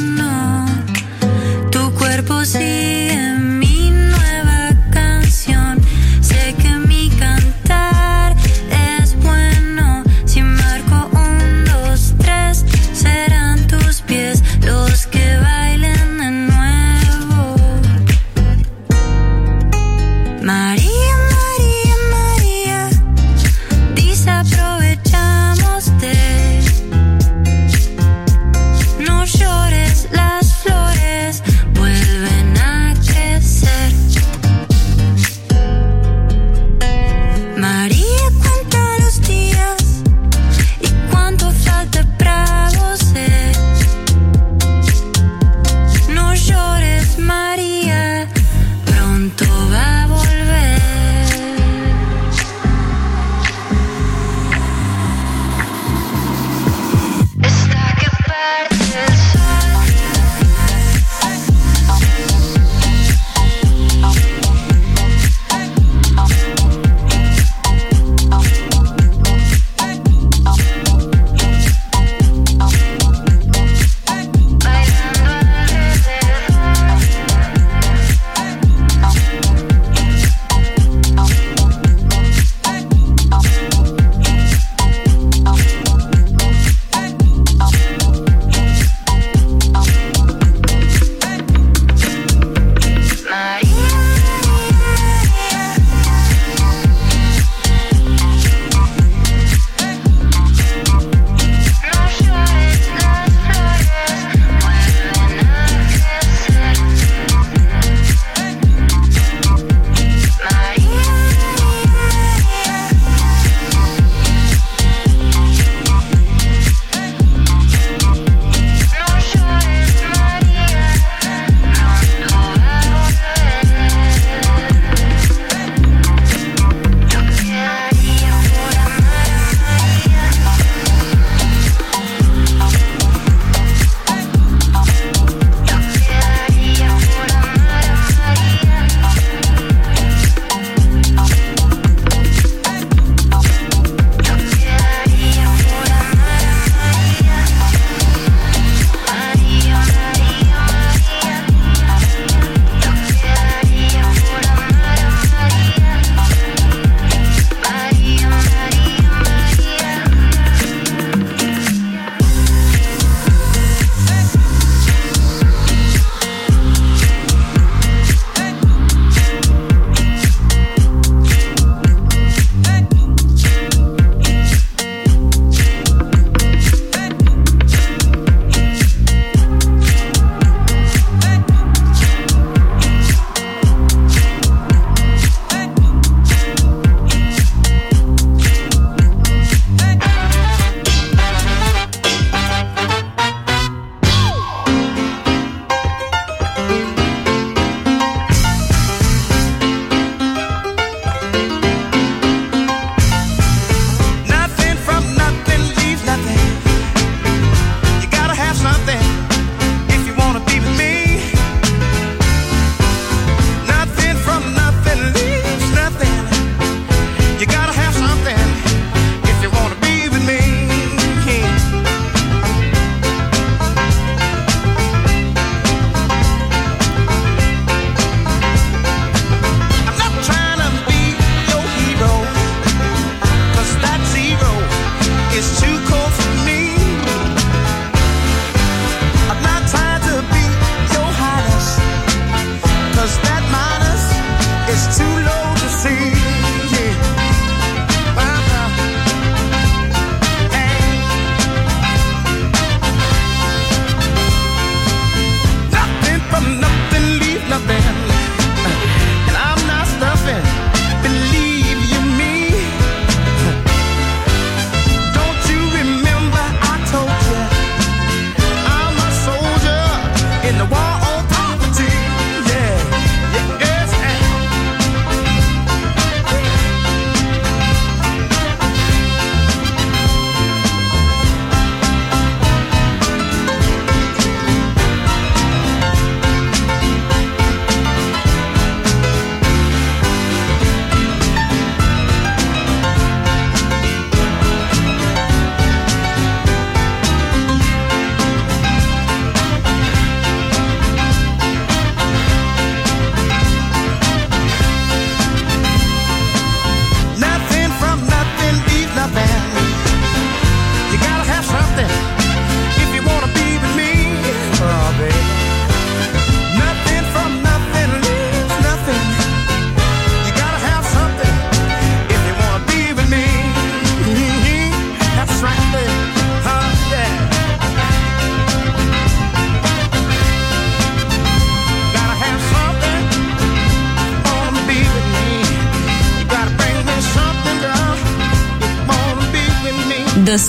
no, tu cuerpo sí.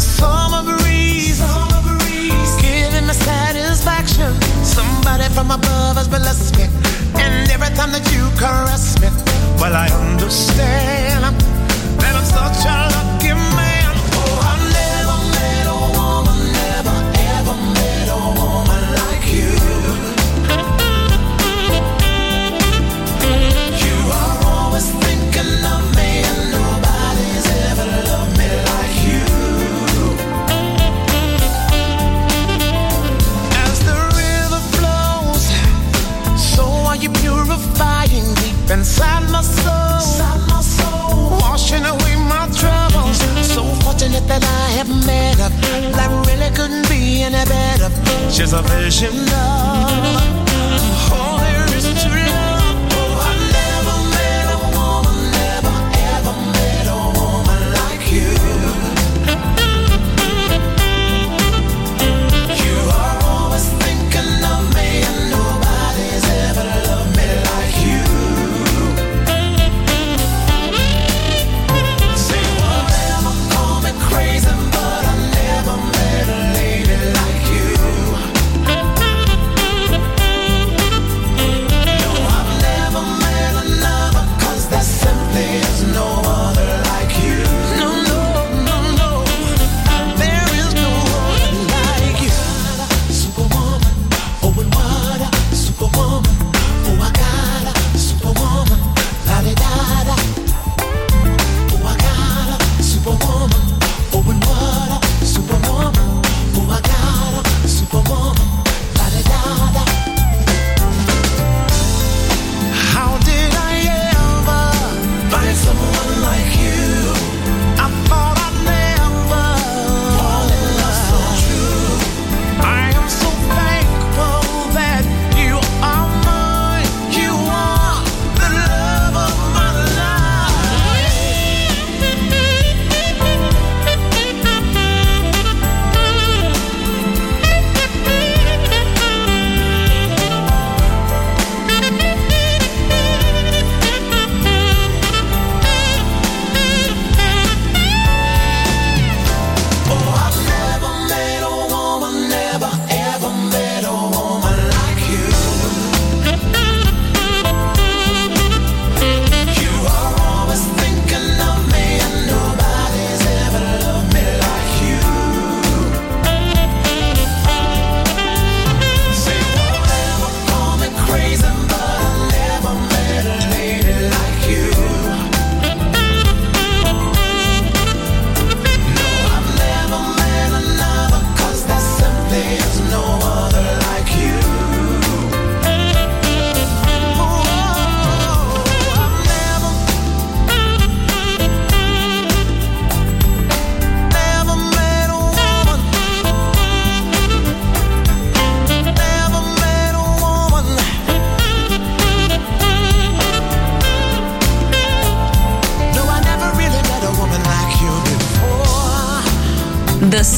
summer breeze, summer breeze, giving me satisfaction. Somebody from above has blessed me, and every time that you caress me, well I understand that I'm such a She's a vision, love.